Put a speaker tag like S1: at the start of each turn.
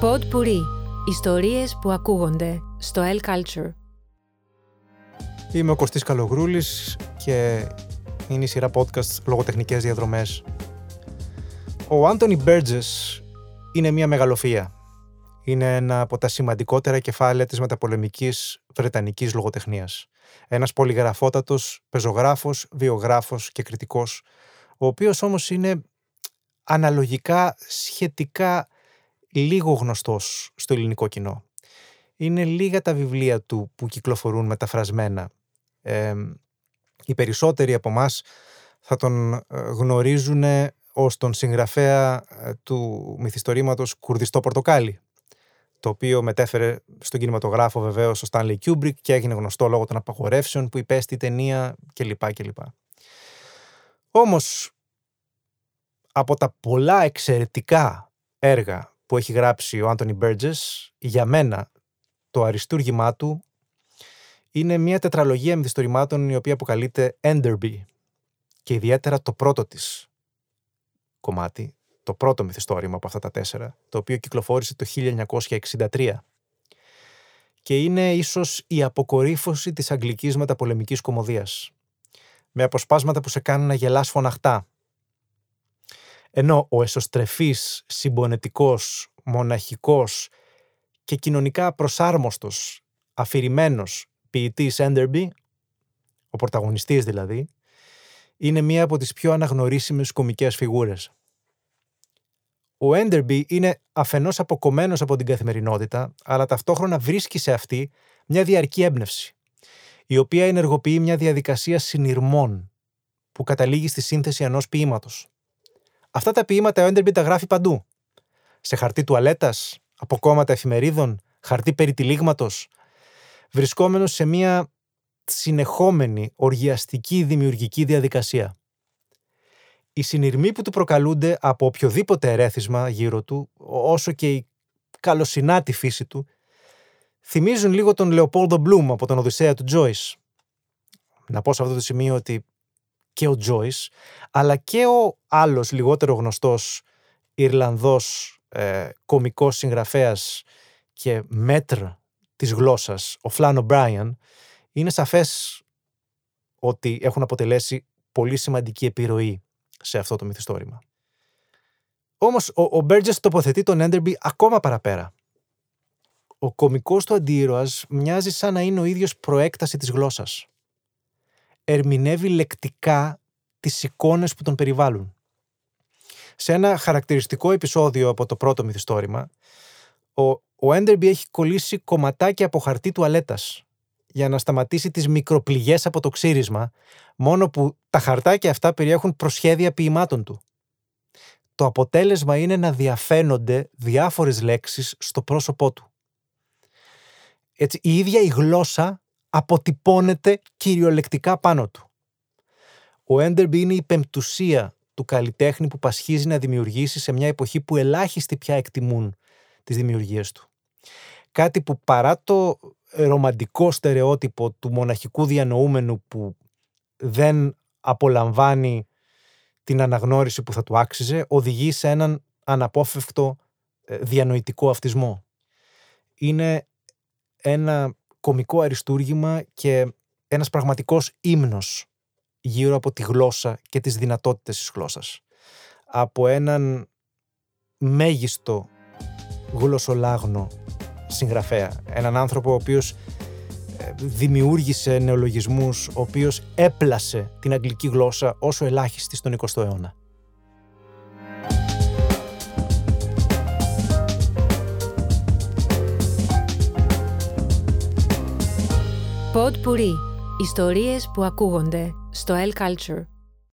S1: Pod Puri. Ιστορίες που ακούγονται στο El Culture.
S2: Είμαι ο Κωστής Καλογρούλης και είναι η σειρά podcast λογοτεχνικές διαδρομές. Ο Άντωνι Μπέρτζες είναι μια μεγαλοφία. Είναι ένα από τα σημαντικότερα κεφάλαια της μεταπολεμικής βρετανικής λογοτεχνίας. Ένας πολυγραφότατος πεζογράφος, βιογράφος και κριτικός, ο οποίος όμως είναι αναλογικά σχετικά λίγο γνωστός στο ελληνικό κοινό. Είναι λίγα τα βιβλία του που κυκλοφορούν μεταφρασμένα. Ε, οι περισσότεροι από εμάς θα τον ε, γνωρίζουν ως τον συγγραφέα ε, του μυθιστορήματος «Κουρδιστό Πορτοκάλι», το οποίο μετέφερε στον κινηματογράφο βεβαίως ο Στάνλι Κιούμπρικ και έγινε γνωστό λόγω των απαγορεύσεων που υπέστη η ταινία κλπ. κλπ. Όμως, από τα πολλά εξαιρετικά έργα που έχει γράψει ο Άντωνι Μπέρτζες, για μένα το αριστούργημά του είναι μια τετραλογία μυθιστορημάτων η οποία αποκαλείται Enderby και ιδιαίτερα το πρώτο της κομμάτι, το πρώτο μυθιστόρημα από αυτά τα τέσσερα, το οποίο κυκλοφόρησε το 1963 και είναι ίσως η αποκορύφωση της αγγλικής μεταπολεμικής κομμωδίας. Με αποσπάσματα που σε κάνουν να γελάς φωναχτά ενώ ο εσωστρεφής, συμπονετικός, μοναχικός και κοινωνικά προσάρμοστος, αφηρημένος ποιητής Έντερμπι, ο πρωταγωνιστής δηλαδή, είναι μία από τις πιο αναγνωρίσιμες κομικές φιγούρες. Ο Έντερμπι είναι αφενός αποκομμένος από την καθημερινότητα, αλλά ταυτόχρονα βρίσκει σε αυτή μια διαρκή έμπνευση, η οποία ενεργοποιεί μια διαδικασία συνειρμών που καταλήγει στη σύνθεση ενός ποίηματος. Αυτά τα ποίηματα ο Έντερμπι τα γράφει παντού. Σε χαρτί τουαλέτας, από κόμματα εφημερίδων, χαρτί περιτυλίγματο, βρισκόμενος σε μια συνεχόμενη οργιαστική δημιουργική διαδικασία. Οι συνειρμοί που του προκαλούνται από οποιοδήποτε ερέθισμα γύρω του, όσο και η καλοσυνάτη φύση του, θυμίζουν λίγο τον Λεοπόλδο Μπλουμ από τον Οδυσσέα του Τζόις. Να πω σε αυτό το σημείο ότι και ο Τζόις, αλλά και ο άλλος λιγότερο γνωστός Ιρλανδός ε, κομικός συγγραφέας και μέτρ της γλώσσας, ο Φλάνο Μπράιαν, είναι σαφές ότι έχουν αποτελέσει πολύ σημαντική επιρροή σε αυτό το μυθιστόρημα. Όμως ο, ο Μπέρτζες τοποθετεί τον Έντερμπι ακόμα παραπέρα. Ο κομικός του αντίρωας μοιάζει σαν να είναι ο ίδιος προέκταση της γλώσσας ερμηνεύει λεκτικά τις εικόνες που τον περιβάλλουν. Σε ένα χαρακτηριστικό επεισόδιο από το πρώτο μυθιστόρημα, ο, ο Έντερμπι έχει κολλήσει κομματάκια από χαρτί τουαλέτας για να σταματήσει τις μικροπληγές από το ξύρισμα, μόνο που τα χαρτάκια αυτά περιέχουν προσχέδια ποιημάτων του. Το αποτέλεσμα είναι να διαφαίνονται διάφορες λέξεις στο πρόσωπό του. Έτσι, η ίδια η γλώσσα αποτυπώνεται κυριολεκτικά πάνω του. Ο Έντερμπι είναι η πεμπτουσία του καλλιτέχνη που πασχίζει να δημιουργήσει σε μια εποχή που ελάχιστοι πια εκτιμούν τις δημιουργίες του. Κάτι που παρά το ρομαντικό στερεότυπο του μοναχικού διανοούμενου που δεν απολαμβάνει την αναγνώριση που θα του άξιζε, οδηγεί σε έναν αναπόφευκτο ε, διανοητικό αυτισμό. Είναι ένα κομικό αριστούργημα και ένας πραγματικός ύμνος γύρω από τη γλώσσα και τις δυνατότητες της γλώσσας. Από έναν μέγιστο γλωσσολάγνο συγγραφέα. Έναν άνθρωπο ο οποίος ε, δημιούργησε νεολογισμούς, ο οποίος έπλασε την αγγλική γλώσσα όσο ελάχιστη στον 20ο αιώνα.
S1: Pod Puri. Ιστορίες που ακούγονται στο El Culture.